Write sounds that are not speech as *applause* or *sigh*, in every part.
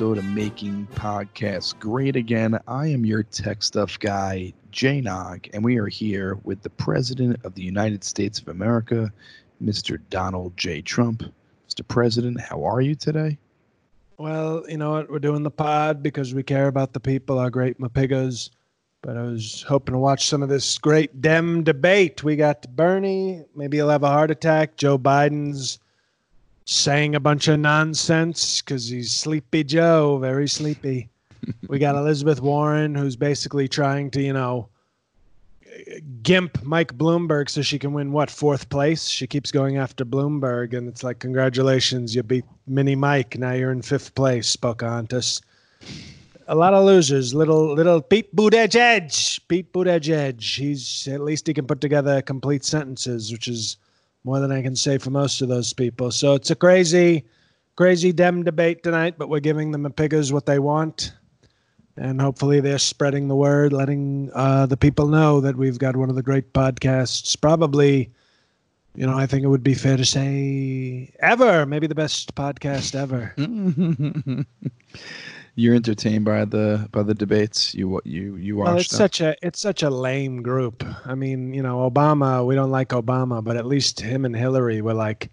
episode of Making Podcasts Great Again. I am your tech stuff guy, Jay Nog, and we are here with the President of the United States of America, Mr. Donald J. Trump. Mr. President, how are you today? Well, you know what? We're doing the pod because we care about the people, our great Mapigas. But I was hoping to watch some of this great Dem debate. We got Bernie. Maybe he'll have a heart attack. Joe Biden's saying a bunch of nonsense because he's Sleepy Joe, very sleepy. we got *laughs* Elizabeth Warren, who's basically trying to, you know, gimp Mike Bloomberg so she can win what fourth place. She keeps going after Bloomberg, and it's like, congratulations, you beat Mini Mike. Now you're in fifth place, Pocahontas. A lot of losers. Little little Pete Buttigieg. Pete Buttigieg. He's at least he can put together complete sentences, which is more than I can say for most of those people. So it's a crazy, crazy Dem debate tonight, but we're giving them a piggers what they want. And hopefully they're spreading the word, letting uh, the people know that we've got one of the great podcasts. Probably, you know, I think it would be fair to say ever, maybe the best podcast ever. *laughs* You're entertained by the by the debates. You you you oh, watch. Well, it's them? such a it's such a lame group. I mean, you know, Obama. We don't like Obama, but at least him and Hillary were like,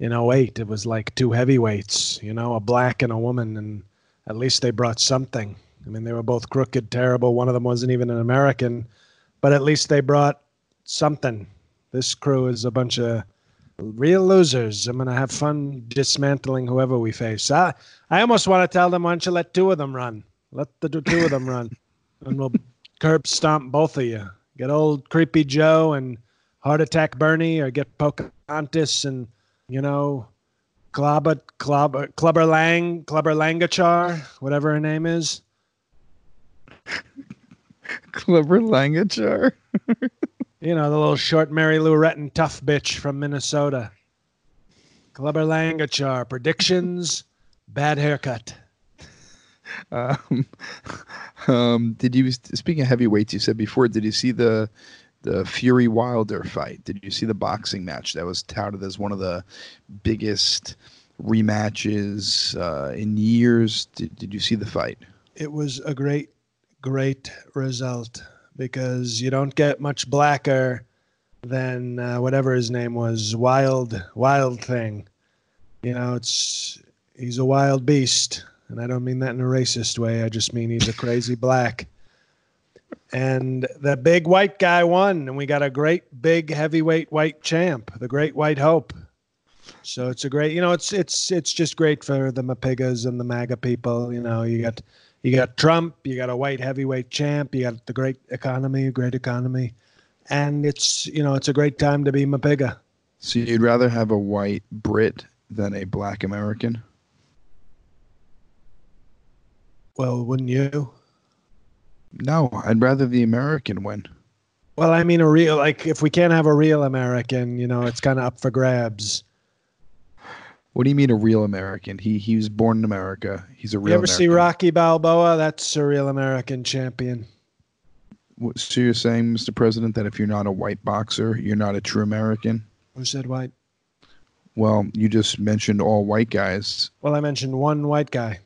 in 08, it was like two heavyweights. You know, a black and a woman, and at least they brought something. I mean, they were both crooked, terrible. One of them wasn't even an American, but at least they brought something. This crew is a bunch of real losers. I'm gonna have fun dismantling whoever we face. I I almost want to tell them, why don't you let two of them run? Let the two of them run, *laughs* and we'll curb stomp both of you. Get old creepy Joe and heart attack Bernie, or get Pocahontas and you know, Clubber Clubber Clubber Lang Clubber Langachar, whatever her name is. *laughs* Clever Langachar. *laughs* You know, the little short Mary Lou Retton tough bitch from Minnesota. Clubber Langachar. Predictions, *laughs* bad haircut. Um, um, did you speaking of heavyweights? You said before. Did you see the the Fury Wilder fight? Did you see the boxing match that was touted as one of the biggest rematches uh, in years? Did, did you see the fight? It was a great, great result because you don't get much blacker than uh, whatever his name was, Wild Wild Thing. You know, it's he's a wild beast, and I don't mean that in a racist way. I just mean he's a crazy black. And the big white guy won, and we got a great big heavyweight white champ, the Great White Hope. So it's a great, you know, it's it's it's just great for the Mapigas and the MAGA people. You know, you got you got Trump, you got a white heavyweight champ, you got the great economy, great economy, and it's you know it's a great time to be Mapiga. So you'd rather have a white Brit than a black American? Well, wouldn't you? No, I'd rather the American win. Well, I mean, a real like if we can't have a real American, you know, it's kind of up for grabs. What do you mean a real American? He he was born in America. He's a real. American. You ever American. see Rocky Balboa? That's a real American champion. So you're saying, Mr. President, that if you're not a white boxer, you're not a true American? Who said white? Well, you just mentioned all white guys. Well, I mentioned one white guy,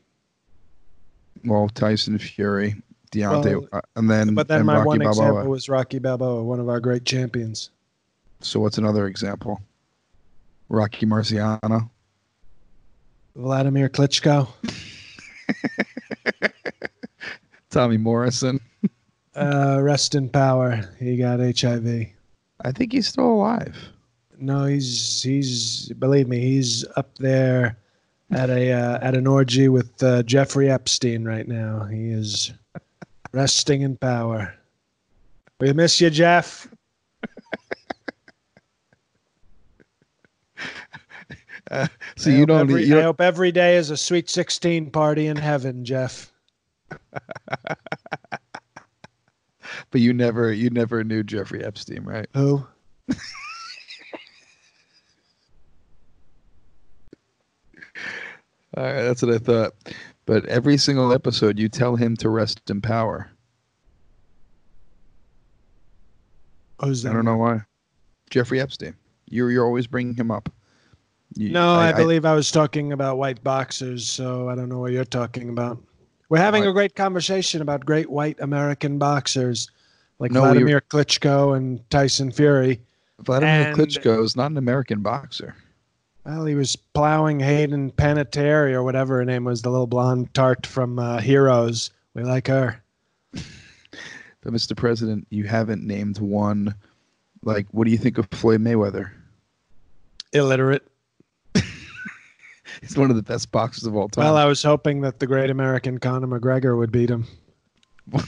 Well, Tyson Fury, Deontay, Well, uh, and then but then and my Rocky one Balboa. example was Rocky Balboa, one of our great champions. So what's another example? Rocky Marciano. Vladimir Klitschko. *laughs* Tommy Morrison. *laughs* Uh, rest in power. He got HIV. I think he's still alive. No, he's he's believe me, he's up there at a uh, at an orgy with uh, Jeffrey Epstein right now. He is resting in power. We miss you, Jeff. *laughs* So I you don't. Every, you I hope every day is a sweet sixteen party in heaven, Jeff. *laughs* but you never. You never knew Jeffrey Epstein, right? Who? *laughs* All right, that's what I thought. But every single episode, you tell him to rest in power. That? I don't know why. Jeffrey Epstein. You're you're always bringing him up. You- No, I, believe I was talking about white boxers, so I don't know what you're talking about. We're having a great conversation about great white American boxers like No, we Vladimir Klitschko and Tyson Fury. Vladimir and- Klitschko is not an American boxer. Well, he was plowing Hayden Panettiere or whatever her name was, the little blonde tart from uh, Heroes. We like her. *laughs* But Mr. President, you haven't named one. Like, what do you think of Floyd Mayweather? Illiterate. He's one of the best boxers of all time. Well, I was hoping that the great American Conor McGregor would beat him. *laughs*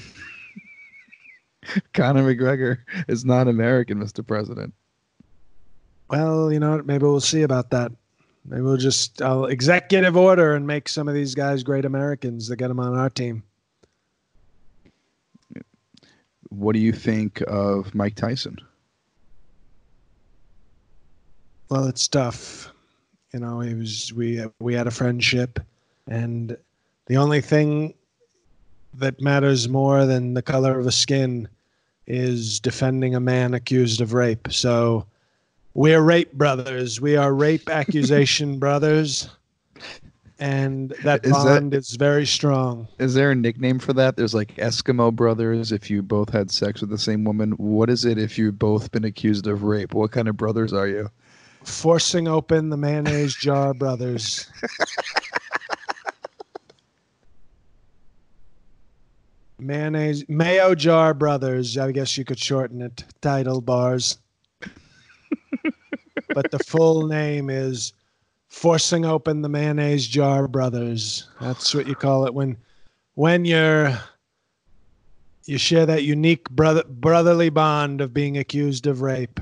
Conor McGregor is not American, Mr. President. Well, you know what? Maybe we'll see about that. Maybe we'll just I'll executive order and make some of these guys great Americans that get them on our team. What do you think of Mike Tyson? Well, it's tough. You know, he was we we had a friendship, and the only thing that matters more than the color of a skin is defending a man accused of rape. So we're rape brothers. We are rape accusation *laughs* brothers, and that Is that- bond is very strong. Is there a nickname for that? There's like Eskimo brothers if you both had sex with the same woman. What is it if you've both been accused of rape? What kind of brothers are you? Forcing open the mayonnaise jar brothers. Mayonnaise Mayo Jar Brothers. I guess you could shorten it. Title bars. but the full name is Forcing Open the Mayonnaise Jar Brothers. That's what you call it when when you're you share that unique brother brotherly bond of being accused of rape.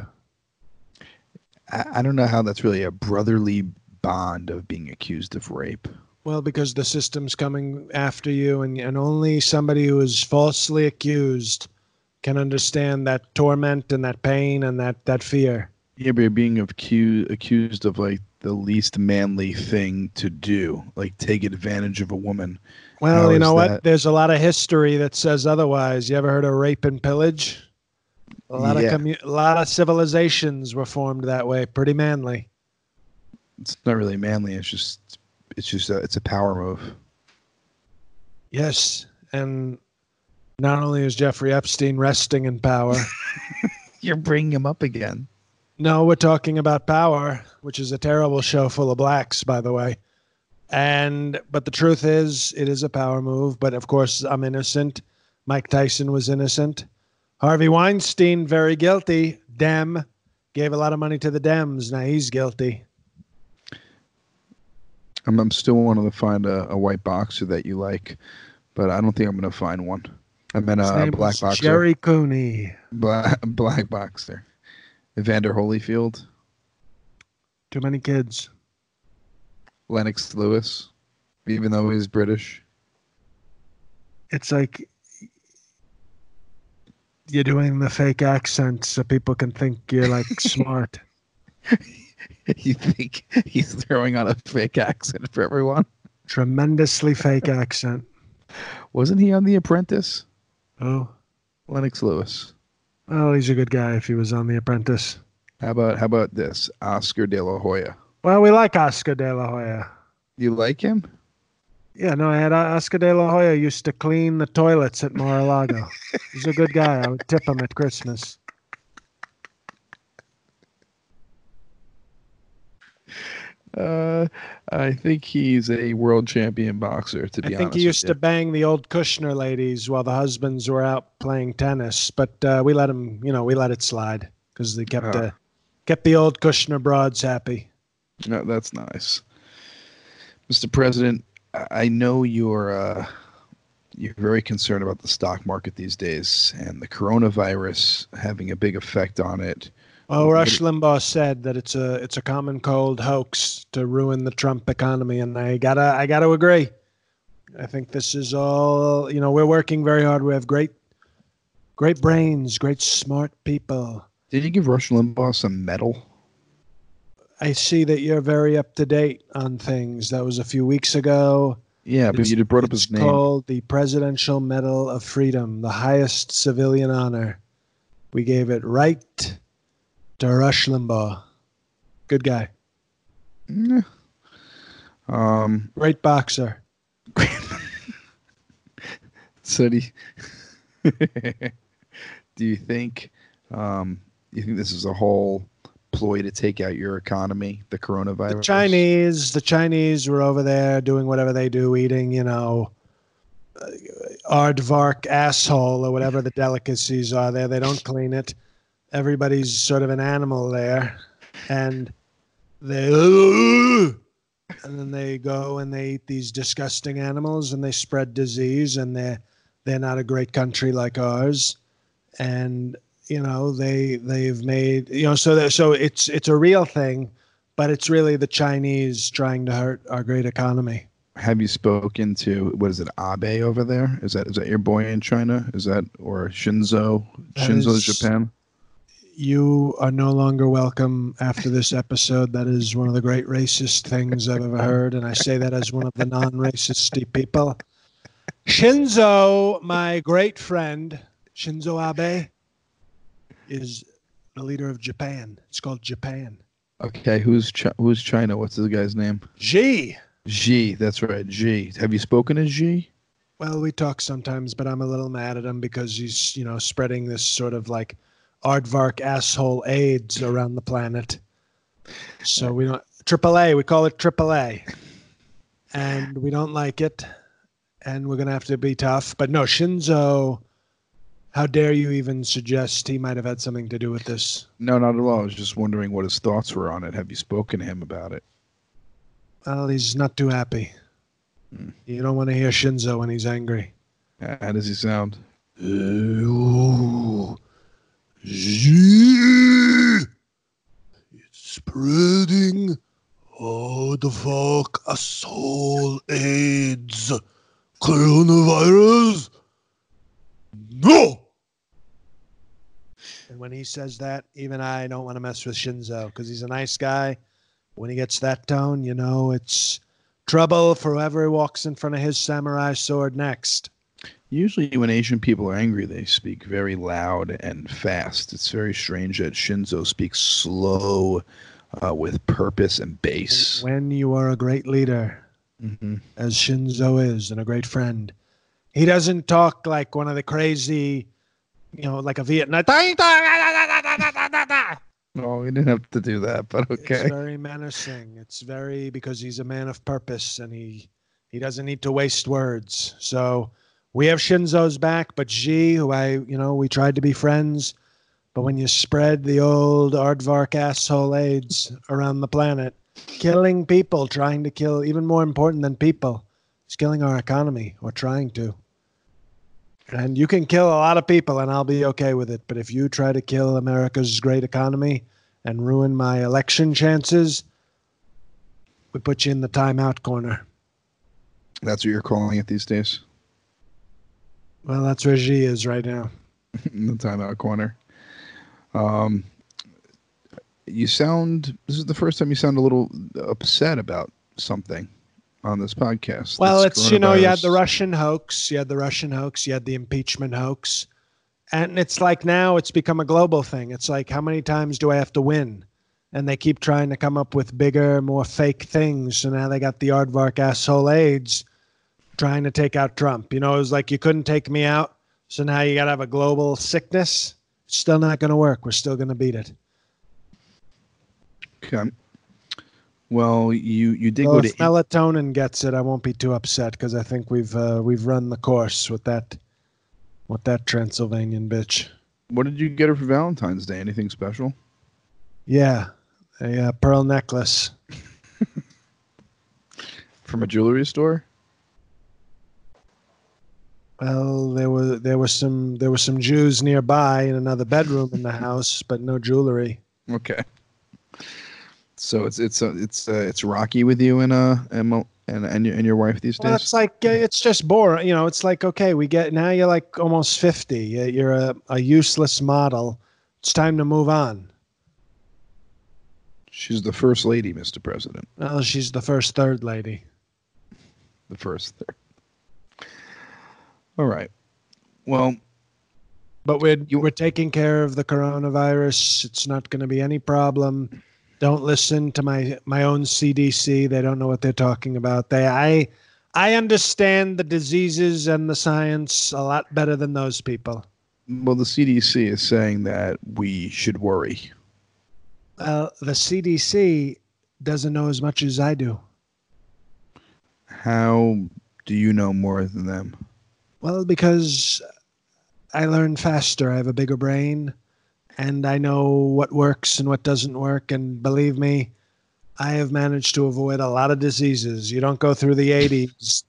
I, I don't know how that's really a brotherly bond of being accused of rape. Well, because the system's coming after you, and, and only somebody who is falsely accused can understand that torment and that pain and that, that fear. Yeah, but you're being accused accused of like the least manly thing to do, like take advantage of a woman. Well, How you know that? what? There's a lot of history that says otherwise. You ever heard of rape and pillage? A lot Yeah. of commu- a lot of civilizations were formed that way. Pretty manly. It's not really manly. It's just it's just a, it's a power move. Yes, and not only is Jeffrey Epstein resting in power. *laughs* You're bringing him up again. No, we're talking about Power, which is a terrible show full of blacks, by the way. And but the truth is, it is a power move. But of course, I'm innocent. Mike Tyson was innocent. Harvey Weinstein, very guilty. Dem gave a lot of money to the Dems. Now he's guilty. I'm, I'm still wanting to find a, a white boxer that you like, but I don't think I'm going to find one. I meant His a, a black boxer. Gerry Cooney. Black, *laughs* black boxer. Evander Holyfield, Too many kids. Lennox Lewis, even though he's British. It's like you're doing the fake accent so people can think you're like *laughs* smart. you think he's throwing on a fake accent for everyone? Tremendously fake accent. Wasn't he on The Apprentice? Oh. Lennox Lewis. Oh, he's a good guy if he was on The Apprentice. How about how about this? Oscar De La Hoya. Well, we like Oscar De La Hoya. You like him? Yeah, no, I had uh, Oscar De La Hoya used to clean the toilets at Mar-a-Lago. *laughs* he's a good guy. I would tip him at Christmas. Uh, I think he's a world champion boxer. To be honest. I think honest, he used to bang the old Kushner ladies while the husbands were out playing tennis, but uh, we let him, you know, we let it slide because they kept Ah. uh, kept the old Kushner broads happy. No, that's nice, Mr. President. I- know you're uh, you're very concerned about the stock market these days and the coronavirus having a big effect on it. Oh, Rush Limbaugh said that it's a it's a common cold hoax to ruin the Trump economy, and I gotta I gotta agree. I think this is all you know. We're working very hard. We have great, great brains, great smart people. Did you give Rush Limbaugh some medal? I see that you're very up to date on things. That was a few weeks ago. Yeah, but It's- you brought up his name. called the Presidential Medal of Freedom, the highest civilian honor. We gave it right to Rush Limbaugh. Good guy. Yeah. Um, Great boxer. *laughs* so do you, *laughs* do you think um, you think this is a whole ploy to take out your economy, the coronavirus? The Chinese, the Chinese were over there doing whatever they do, eating, you know, uh, aardvark asshole or whatever the delicacies are there. They don't clean it. Everybody's sort of an animal there, and they and then they go and they eat these disgusting animals and they spread disease and they're they're not a great country like ours and you know they they've made you know so that, so it's it's a real thing but it's really the chinese trying to hurt our great economy Have you spoken to what is it, Abe over there? Is that is that your boy in China? Is that or Shinzo? That Shinzo is- Japan. you are no longer welcome after this episode that is one of the great racist things i've ever heard and i say that as one of the non-racist people shinzo my great friend shinzo abe is the leader of japan it's called japan Okay, who's who's China? What's the guy's name? Xi. Xi. That's right, Xi. Have you spoken to Xi? Well, we talk sometimes, but I'm a little mad at him because he's, you know, spreading this sort of like aardvark asshole AIDS around the planet. So we don't AAA, we call it AAA. And we don't like it. And we're gonna have to be tough. But no, Shinzo, how dare you even suggest he might have had something to do with this? No, not at all. I was just wondering what his thoughts were on it. Have you spoken to him about it? Well, he's not too happy. Hmm. You don't want to hear Shinzo when he's angry. How does he sound? It's spreading Oh, the fuck a soul AIDS coronavirus. No. When he says that, even I don't want to mess with Shinzo because he's a nice guy. When he gets that tone, you know, it's trouble for whoever walks in front of his samurai sword next. Usually, when Asian people are angry, they speak very loud and fast. It's very strange that Shinzo speaks slow, uh, with purpose and bass. When you are a great leader, hmm as Shinzo is, and a great friend, he doesn't talk like one of the crazy, you know, like a Vietnam. No, we didn't have to do that, but okay. It's very menacing. It's very because he's a man of purpose and he he doesn't need to waste words. So we have Shinzo's back, but Xi, who I you know we tried to be friends, but when you spread the old aardvark asshole AIDS around the planet, killing people, trying to kill even more important than people, is killing our economy or trying to. And you can kill a lot of people, and I'll be okay with it. But if you try to kill America's great economy and ruin my election chances, we put you in the timeout corner. That's what you're calling it these days. Well, that's where Xi is right now. *laughs* in the timeout corner. Um, you sound. This is the first time you sound a little upset about something on this podcast. Well, it's you know you had the. Russian hoax, you had the Russian hoax, you had the impeachment hoax, and it's like now it's become a global thing. It's like how many times do I have to win? And they keep trying to come up with bigger, more fake things. So now they got the aardvark asshole AIDS trying to take out Trump. You know, it was like you couldn't take me out, so now you got to have a global sickness. It's still not going to work. We're still going to beat it. Okay. Well, you you did Well, go if to melatonin gets it, I won't be too upset because I think we've uh, we've run the course with that with that Transylvanian bitch. what did you get her for Valentine's Day? Anything special? Yeah, a uh, pearl necklace. *laughs* From a jewelry store? Well, there were there were some there were some Jews nearby in another bedroom in the house, but no jewelry. Okay. So it's it's uh, it's uh, it's rocky with you and uh and and and your, and your wife these days. Well, it's like it's just boring. You know, it's like okay, we get now. You're like almost fifty. You- You're a, a useless model. It's time to move on. She's the first lady, Mr. President. Well, she's the first third lady. The first. Third. All right. Well, But we're You- we're taking care of the coronavirus. It's not going to be any problem. Don't listen to my my own CDC. They don't know what they're talking about. They I I understand the diseases and the science a lot better than those people. Well, the CDC is saying that we should worry. Uh, the CDC doesn't know as much as I do. How do you know more than them? Well, because I learn faster. I have a bigger brain and I know what works and what doesn't work. And believe me, I have managed to avoid a lot of diseases. You don't go through the 80s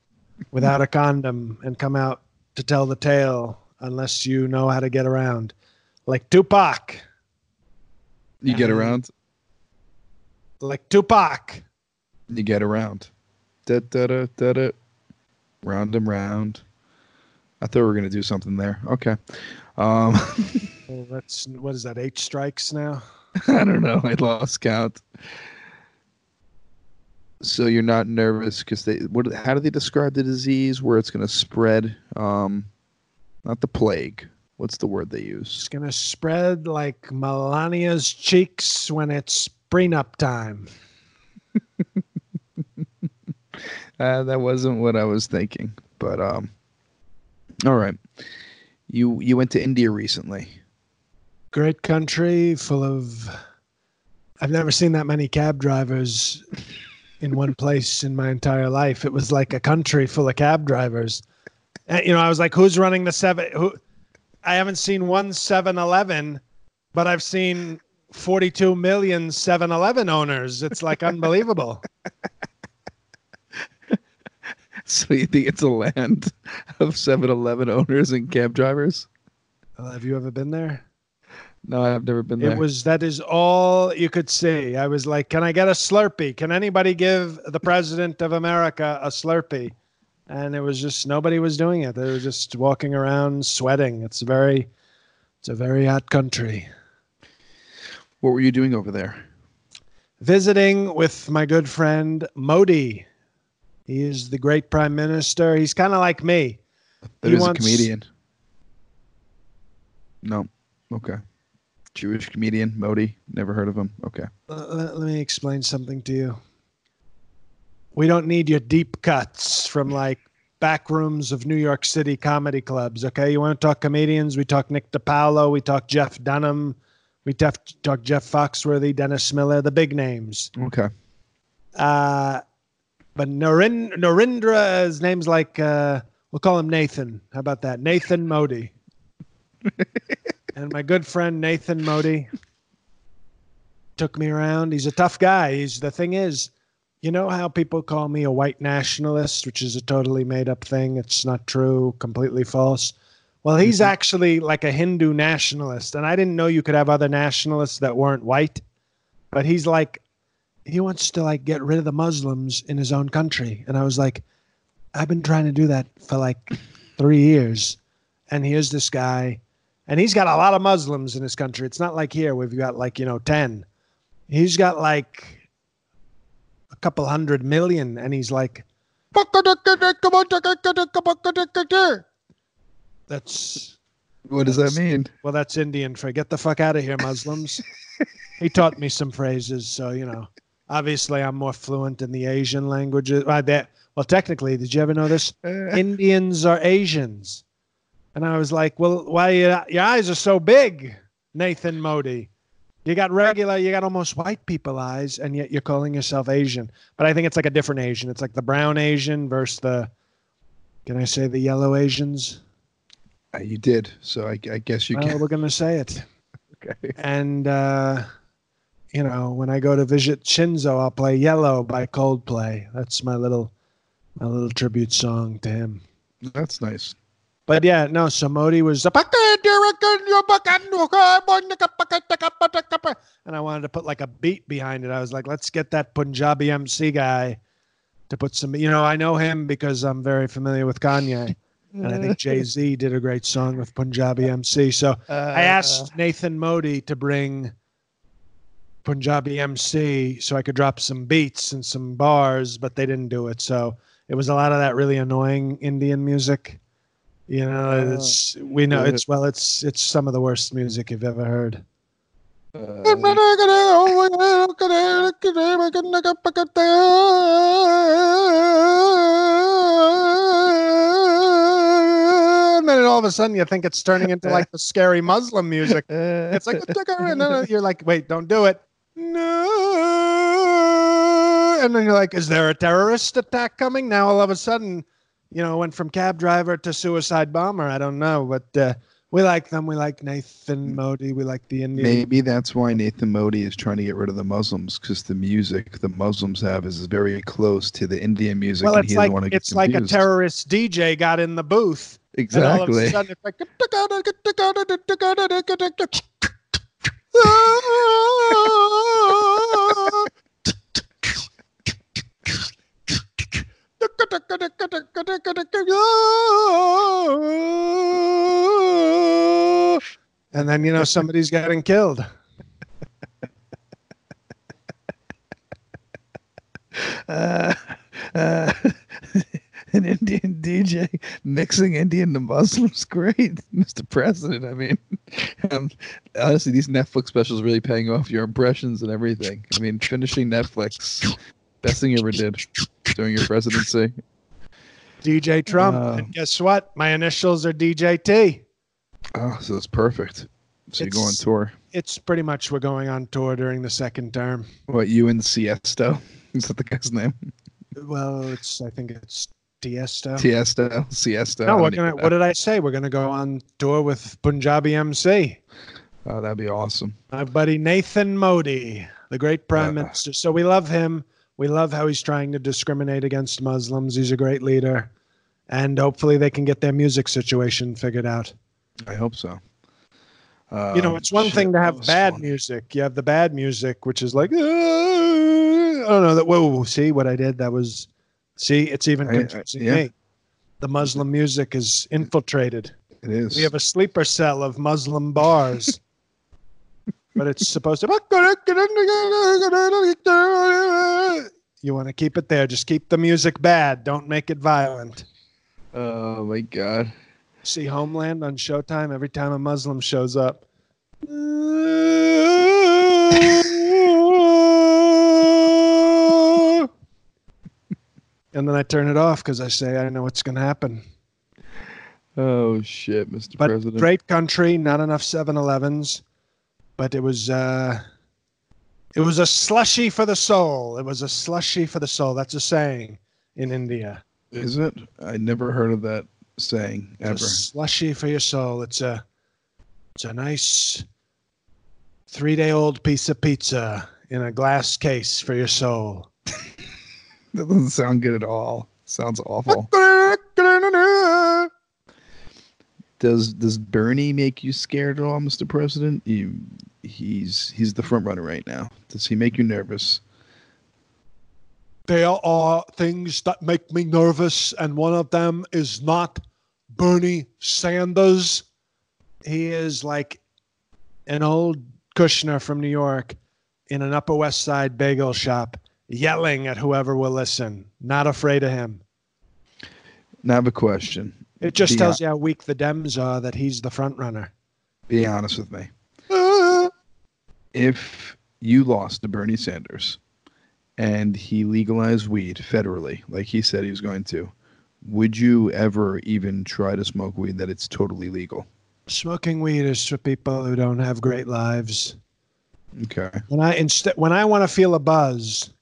without a condom and come out to tell the tale unless you know how to get around. Like Tupac. You get around. Like Tupac. You get around. Da da da da da. Round and round. I thought we were gonna do something there. Okay. Um, *laughs* Well, that's what is that? Eight strikes now. *laughs* I don't know. I lost count. So you're not nervous because they what? How do they describe the disease where it's going to spread? Um, not the plague. What's the word they use? It's gonna spread like Melania's cheeks when it's prenup time. *laughs* Uh, that wasn't what I was thinking, but um, all right. You you went to India recently. Great country full of. I've never seen that many cab drivers in one *laughs* place in my entire life. It was like a country full of cab drivers. And, you know, I was like, who's running the seven? Who? I haven't seen one 7 Eleven, but I've seen 42 million 7 Eleven owners. It's like unbelievable. *laughs* So you think it's a land of 7-Eleven owners and cab drivers? Have you ever been there? No, I've never been there. It was that is all you could see. I was like, "Can I get a Slurpee? Can anybody give the president of America a Slurpee?" And it was just nobody was doing it. They were just walking around sweating. It's very, it's a very hot country. what were you doing over there? Visiting with my good friend Modi. He is the great prime minister. He's kind of like me. That He is wants- a comedian. No. Okay. Jewish comedian Modi. Never heard of him. Okay. Uh, let, me explain something to you. We don't need your deep cuts from like back rooms of New York City comedy clubs. Okay, you want to talk comedians? We talk Nick DiPaolo. We talk Jeff Dunham. We talk, talk Jeff Foxworthy, Dennis Miller, the big names. Okay. Uh, but Naren, Narendra, name's like uh, we'll call him Nathan. How about that? Nathan Modi. *laughs* and my good friend Nathan Modi took me around. He's a tough guy. He's the thing is, you know how people call me a white nationalist, which is a totally made up thing. It's not true, completely false. Well, he's mm-hmm. actually like a Hindu nationalist, and I didn't know you could have other nationalists that weren't white. But he's like, he wants to like get rid of the Muslims in his own country, and I was like, I've been trying to do that for like three years, and here's this guy, and he's got a lot of Muslims in his country. It's not like here we've got like you know ten. He's got like a couple hundred million, and he's like, that's What does that mean? well, that's Indian for get the fuck out of here, Muslims. *laughs* he taught me some phrases, so you know. Obviously, I'm more fluent in the Asian languages. Uh, that, well, technically, did you ever know this? Indians are Asians, and I was like, "Well, why your, your eyes are so big, Nathan Modi? You got regular, you got almost white people eyes, and yet you're calling yourself Asian. But I think it's like a different Asian. It's like the brown Asian versus the, can I say the yellow Asians? Uh, you did. So I, I guess you well, can. we're gonna say it. *laughs* Okay. And uh, you know, when I go to visit Shinzo, I'll play "Yellow" by Coldplay. That's my little, my little tribute song to him. That's nice. But yeah, no. So Modi was, and I wanted to put like a beat behind it. I was like, let's get that Punjabi MC guy to put some. You know, I know him because I'm very familiar with Kanye, and I think *laughs* Jay Z did a great song with Punjabi MC. So I uh, asked Nathan Modi to bring Punjabi MC so I could drop some beats and some bars, but they didn't do it. So it was a lot of that really annoying Indian music. You know, uh, it's we know it's well, it's it's some of the worst music you've ever heard. and then all of a sudden you think it's turning into like the scary Muslim music. *laughs* It's like and then you're like, wait, don't do it. No. And then you're like, is there a terrorist attack coming? Now all of a sudden, you know, went from cab driver to suicide bomber. I don't know, but uh, we like them. We like Nathan Modi. We like the Indian. Maybe that's why Nathan Modi is trying to get rid of the Muslims because the music the Muslims have is very close to the Indian music. Well, it's he like want to get it's like a terrorist DJ got in the booth. And all of a Exactly. sudden it's like *laughs* and then you know somebody's getting killed. uh, *laughs* uh, an Indian DJ mixing Indian to Muslims. Great, *laughs* Mr. President. I mean, um, honestly, these Netflix specials really paying off your impressions and everything. I mean, finishing Netflix, best thing you ever did during your presidency. DJ Trump. Wow. and guess what? My initials are DJT. Oh, so it's perfect. So you go on tour. It's pretty much we're going on tour during the second term. What you and Siesto? *laughs* Is that the guy's name? Well, it's I think it's Tiesto. Tiesto, Siesto. no, we're gonna. What did I say? We're gonna go on tour with Punjabi MC. Oh, that'd be awesome. My buddy Nathan Modi, the great prime Uh. minister. So we love him. We love how he's trying to discriminate against Muslims. He's a great leader, and hopefully they can get their music situation figured out. I hope so. you know, Um, it's one shit, thing to have bad music. You have the bad music, which is like, "Ah," I don't know that. Whoa, see what I did? That was, see, it's even I- I- confusing yeah. me. The Muslim music is infiltrated. It is. We have a sleeper cell of Muslim bars, but it's supposed to. You want to keep it there. Just keep the music bad. Don't make it violent. oh my god. See Homeland on Showtime every time a Muslim shows up. And then I turn it off because I say I know what's going to happen. Oh shit, Mr. But President. great country, not enough 7-Elevens, but it was uh, it was a slushy for the soul. It was a slushy for the soul. That's a saying in India. Is it? I never heard of that saying It's ever. a slushy for your soul. It's a it's a nice three day old piece of pizza in a glass case for your soul. *laughs* That doesn't sound good at all. Sounds awful. *laughs* Does does Bernie make you scared at all, Mr. President? You, he's he's the front runner right now. Does he make you nervous? There are things that make me nervous, and one of them is not Bernie Sanders. He is like an old Kushner from New York in an Upper West Side bagel shop, yelling at whoever will listen, not afraid of him. Now I have a question. It just Be tells you how weak the Dems are that he's the front runner. Be honest with me. If you lost to Bernie Sanders and he legalized weed federally, like he said he was going to, would you ever even try to smoke weed that it's totally legal? Smoking weed is for people who don't have great lives. Okay. When I instead when I want to feel a buzz,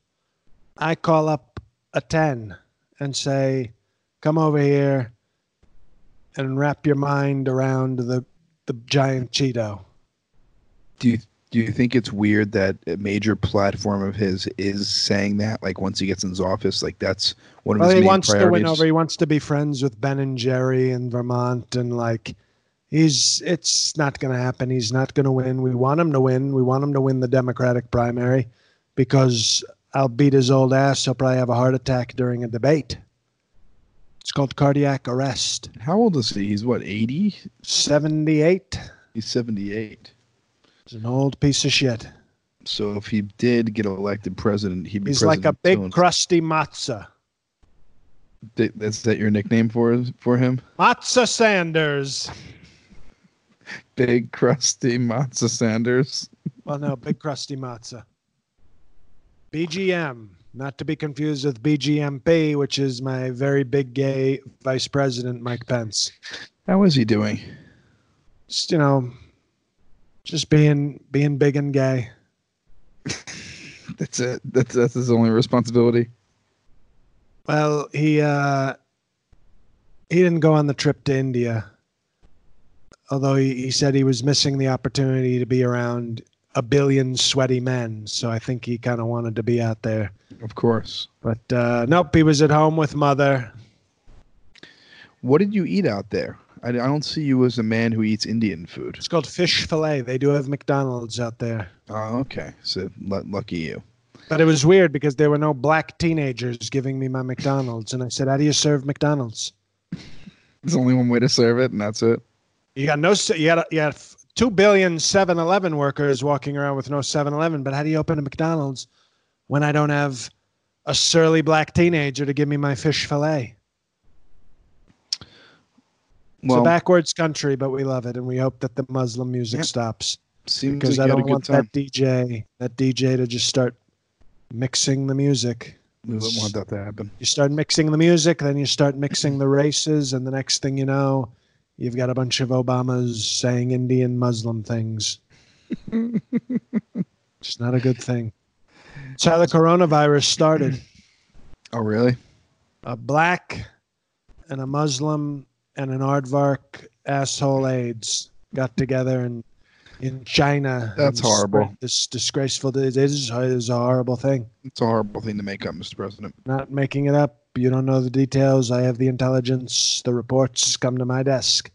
I call up a 10 and say, "Come over here and wrap your mind around the the giant Cheeto." Do you do you think it's weird that a major platform of his is saying that? Like once he gets in his office, like that's one of Well, his he main wants to win over. He wants to be friends with Ben and Jerry in Vermont, and like, he's. It's not going to happen. He's not going to win. We want him to win. We want him to win the Democratic primary, because I'll beat his old ass. He'll probably have a heart attack during a debate. It's called cardiac arrest. How old is he? He's what, 80? Seventy-eight. He's 78. He's an old piece of shit. So if he did get elected president, he'd be He's like a big soon. crusty matzah. Th- That's that your nickname for for him? Matzah Sanders. *laughs* Big crusty Matzah Sanders. Well, no, big crusty matzah. BGM, not to be confused with BGMP, which is my very big gay vice president, Mike Pence. How is he doing? Just you know, just being being big and gay. *laughs* That's it. That's that's his only responsibility. Well, he uh, he didn't go on the trip to India, although he, he said he was missing the opportunity to be around a billion sweaty men. So I think he kind of wanted to be out there. Of course. But uh, nope, he was at home with mother. What did you eat out there? I, I don't see you as a man who eats Indian food. It's called fish fillet. They do have McDonald's out there. Oh, okay. So l- lucky you. But it was weird because there were no black teenagers giving me my McDonald's. And I said, How do you serve McDonald's? *laughs* There's only one way to serve it, and that's it. You got no, you got, you got 2 billion 7 Eleven workers walking around with no 7 Eleven. But how do you open a McDonald's when I don't have a surly black teenager to give me my fish fillet? it's a Well, backwards country, but we love it. And we hope that the Muslim music Yeah. stops. seems because like I you had a don't want time. that DJ, that DJ to just start mixing the music. We wouldn't want that to happen. You start mixing the music, then you start mixing the races, and the next thing you know, you've got a bunch of Obamas saying Indian Muslim things. *laughs* it's not a good thing. It's how the coronavirus started. Oh, really? A black and a Muslim and an aardvark asshole AIDS got together and in China. That's and horrible. spread This disgraceful. It is, it is a horrible thing. It's a horrible thing to make up, Mr. President. Not making it up. You don't know the details. I have the intelligence. The reports come to my desk.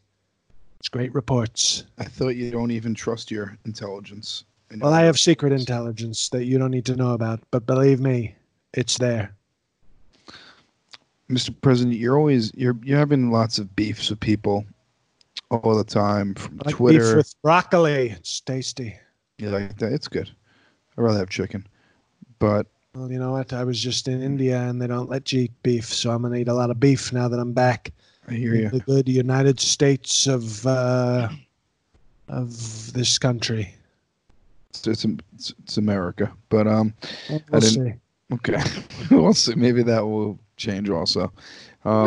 It's great reports. I thought you don't even trust your intelligence. Well, I have secret intelligence that you don't need to know about, but believe me, it's there. Mr. President, you're always you're you're having lots of beefs with people all the time from like Twitter. beef with broccoli. It's tasty. you like that? It's good. I'd rather have chicken, but Well, you know what? I was just in India and they don't let you eat beef, so I'm gonna eat a lot of beef now that I'm back. I hear you. The good United States of uh, of this country. It's, it's, it's, America, but um, We'll I didn't- see. okay, *laughs* we'll see. Maybe that will change also. Um,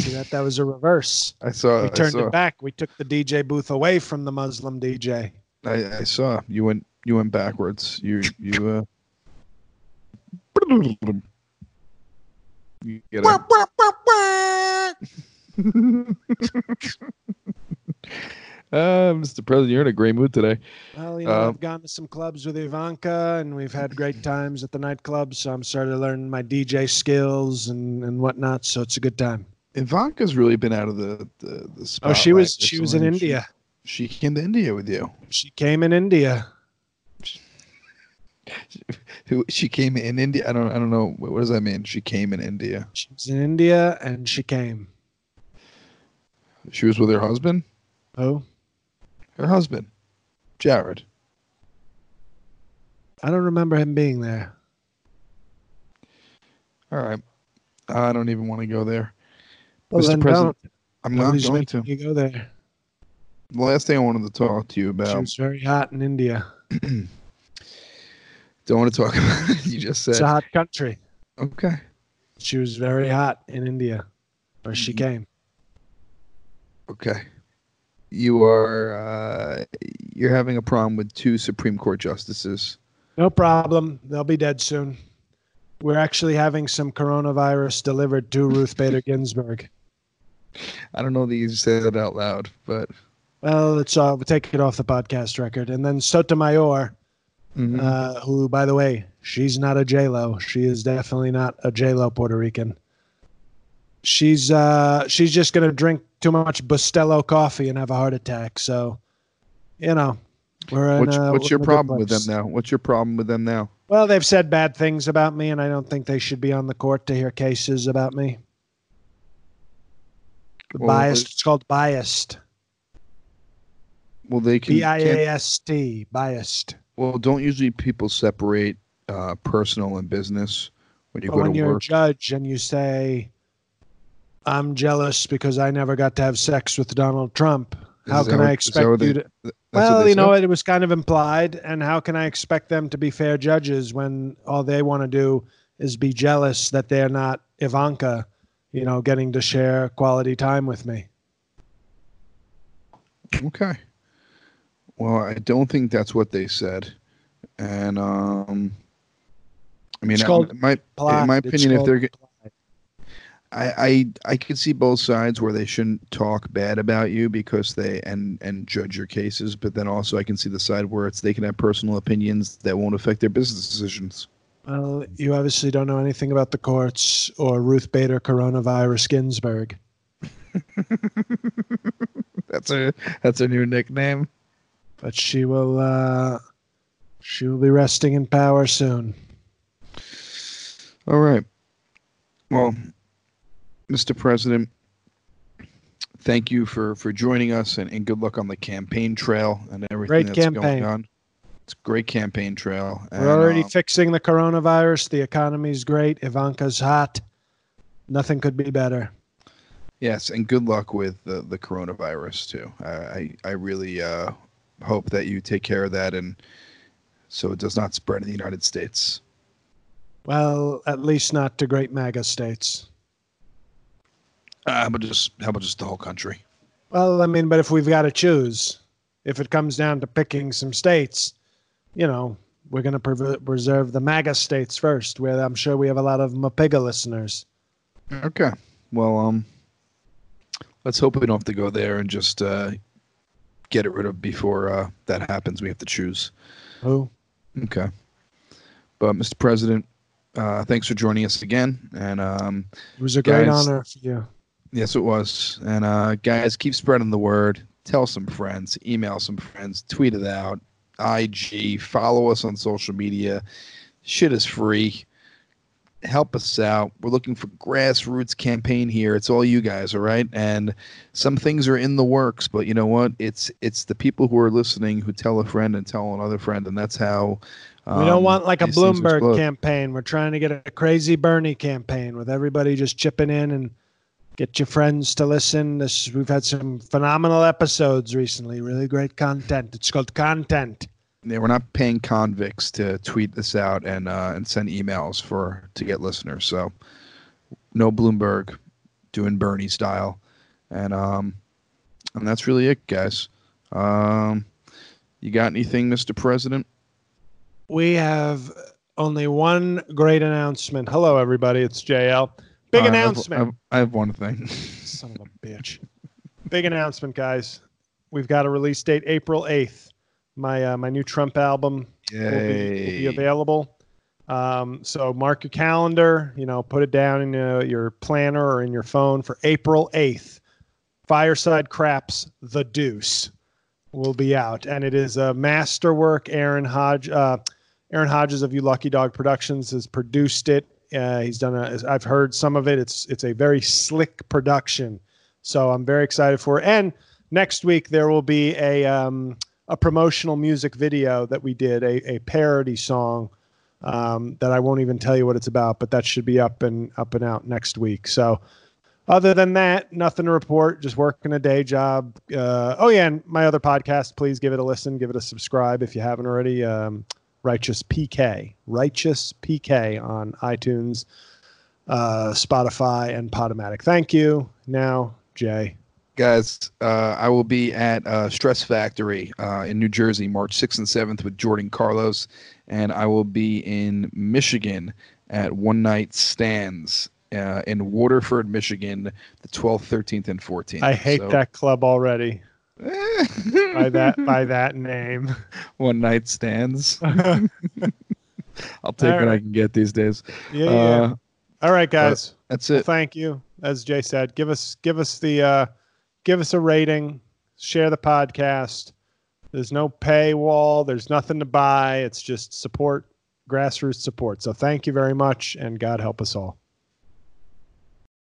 See that? That was a reverse. I saw. We turned saw. it back. We took the DJ booth away from the Muslim DJ. I, I saw you went you went backwards. You you uh. You get a, *laughs* uh, Mr. President, you're in a great mood today. Well, you know, Uh, I've gone to some clubs with Ivanka, and we've had great times at the nightclubs. So I'm starting to learn my DJ skills and and whatnot. So it's a good time. Ivanka's really been out of the the, the Oh, she was she was in. She- India. She came to India with you. She came in India. She came in India? I don't I don't know what, what does that mean. She came in India. She was in India, and she came. She was with her husband. Oh, Her husband, Jared. I don't remember him being there. All right. I don't even want to go there. Well, Mr. then President, don't. I'm not Nobody's going to. You go there. The last thing I wanted to talk to you She about. was very hot in India. *clears throat* Don't want to talk *laughs* about it. You just said It's a hot country. Okay. She was very hot in India, where she Mm-hmm. came. Okay. You are uh, you're having a problem with two Supreme Court justices. No problem. They'll be dead soon. We're actually having some coronavirus delivered to Ruth Bader *laughs* Ginsburg. *laughs* I don't know that you said it out loud, but Well, it's uh, we'll take it off the podcast record. And then Sotomayor, Mhm. uh, who, by the way, she's not a J Lo. She is definitely not a J Lo Puerto Rican. She's uh, she's just gonna drink too much Bustelo coffee and have a heart attack. So, you know, we're in, what's, uh, what's we're your in a good problem with them now? What's your problem with them now? Well, they've said bad things about me, and I don't think they should be on the court to hear cases about me. Well, biased. It's called biased. Well, they can. B I A S T. Biased. Well, don't usually people separate uh, personal and business when you But go when to you're a judge and you say, I'm jealous because I never got to have sex with Donald Trump. How can what- I expect you they- to? Well, you know, said? it was kind of implied, and how can I expect them to be fair judges when all they want to do is be jealous that they're not Ivanka, you know, getting to share quality time with me? Okay. Well, I don't think that's what they said, and um, I mean, I- my in my opinion, if they're, I I I could see both sides where they shouldn't talk bad about you because they and and judge your cases, but then also I can see the side where it's they can have personal opinions that won't affect their business decisions. Well, you obviously don't know anything about the courts or Ruth Bader Coronavirus Ginsburg. *laughs* That's a that's a new nickname. but she will uh she will be resting in power soon All right. Well, Mr. President, thank you for for joining us, and, and good luck on the campaign trail and everything Great that's campaign. going on. It's great campaign trail. we're and, already uh, fixing the coronavirus the economy's great ivanka's hot nothing could be better yes, and good luck with the the coronavirus too. I I, I really uh, hope that you take care of that, and so it does not spread in the United States. well at least not to great maga states Uh, how about just how about just the whole country? well i mean but if we've got to choose if it comes down to picking some states you know we're going to pre- preserve the maga states first where i'm sure we have a lot of mapiga listeners Okay. Well, um, let's hope we don't have to go there and just uh, get it rid of before uh, that happens. We have to choose. who Okay. But, Mr. President, uh, thanks for joining us again. And um, it was a great honor for you yes, it was. And uh, guys, keep spreading the word. Tell some friends, email some friends, tweet it out, IG, follow us on social media. Shit is free. Help us out. We're looking for grassroots campaign here. It's all you guys, all right? And some things are in the works, but you know what? It's it's the people who are listening who tell a friend and tell another friend, and that's how. We don't um, want like a Bloomberg campaign. We're trying to get a crazy Bernie campaign with everybody just chipping in and get your friends to listen. This we've had some phenomenal episodes recently. Really great content. It's called content. Yeah, we're not paying convicts to tweet this out and uh, and send emails for to get listeners. So no Bloomberg doing Bernie style, and um, and that's really it, guys. Um, you got anything, Mr. President? We have only one great announcement. Hello, everybody. It's JL. Big Uh, announcement. I have, I have one thing. *laughs* Son of a bitch. Big announcement, guys. We've got a release date April 8th. My uh, my new Trump album will be, will be available. Um, so mark your calendar, you know, put it down in uh, your planner or in your phone for April 8th. Fireside Craps The Deuce will be out. And it is a masterwork. Aaron Hodge, uh, Aaron Hodges of You Lucky Dog Productions has produced it. Uh, he's done a, I've heard some of it. It's, it's a very slick production. So I'm very excited for it. And next week there will be a, um, a promotional music video that we did, a, a parody song um, that I won't even tell you what it's about, but that should be up and up and out next week. So, other than that, nothing to report. Just working a day job. Uh, oh yeah, and my other podcast. Please give it a listen. Give it a subscribe if you haven't already. Um, Righteous PK, Righteous PK on iTunes, uh, Spotify, and Podomatic. Thank you. Now, Jay. Guys, uh, I will be at uh, Stress Factory uh, in New Jersey, March 6th and 7th with Jordan Carlos, and I will be in Michigan at One Night Stands uh, in Waterford, Michigan, the 12th, 13th, and 14th. I hate So- that club already. By that by that name. *laughs* One Night Stands. *laughs* I'll take All what I can get these days. yeah. Uh, All right, guys. that's Well, it. thank you. As Jay said, give us give us the uh, give us a rating, share the podcast. There's no paywall. There's nothing to buy. It's just support, grassroots support. So thank you very much, and God help us all.